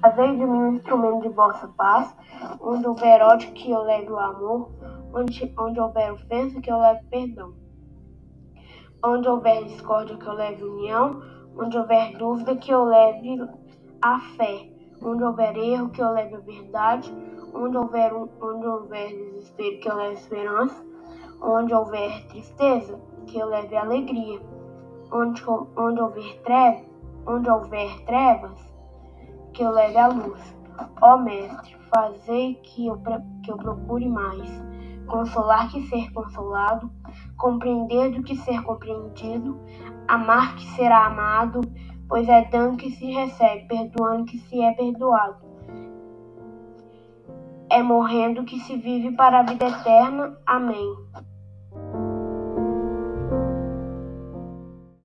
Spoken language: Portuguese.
Fazei de mim um instrumento de vossa paz, onde houver ódio, que eu leve o amor, onde, onde houver ofensa, que eu leve perdão. Onde houver discórdia, que eu leve união, onde houver dúvida, que eu leve a fé, onde houver erro, que eu leve a verdade, onde houver, onde houver desespero, que eu leve esperança, onde houver tristeza, que eu leve alegria, onde, onde houver trevas, onde houver trevas, que eu leve a luz. Ó Mestre, fazei que eu, que eu procure mais, consolar que ser consolado, compreender do que ser compreendido, amar que será amado, pois é dando que se recebe, perdoando que se é perdoado. É morrendo que se vive para a vida eterna. Amém.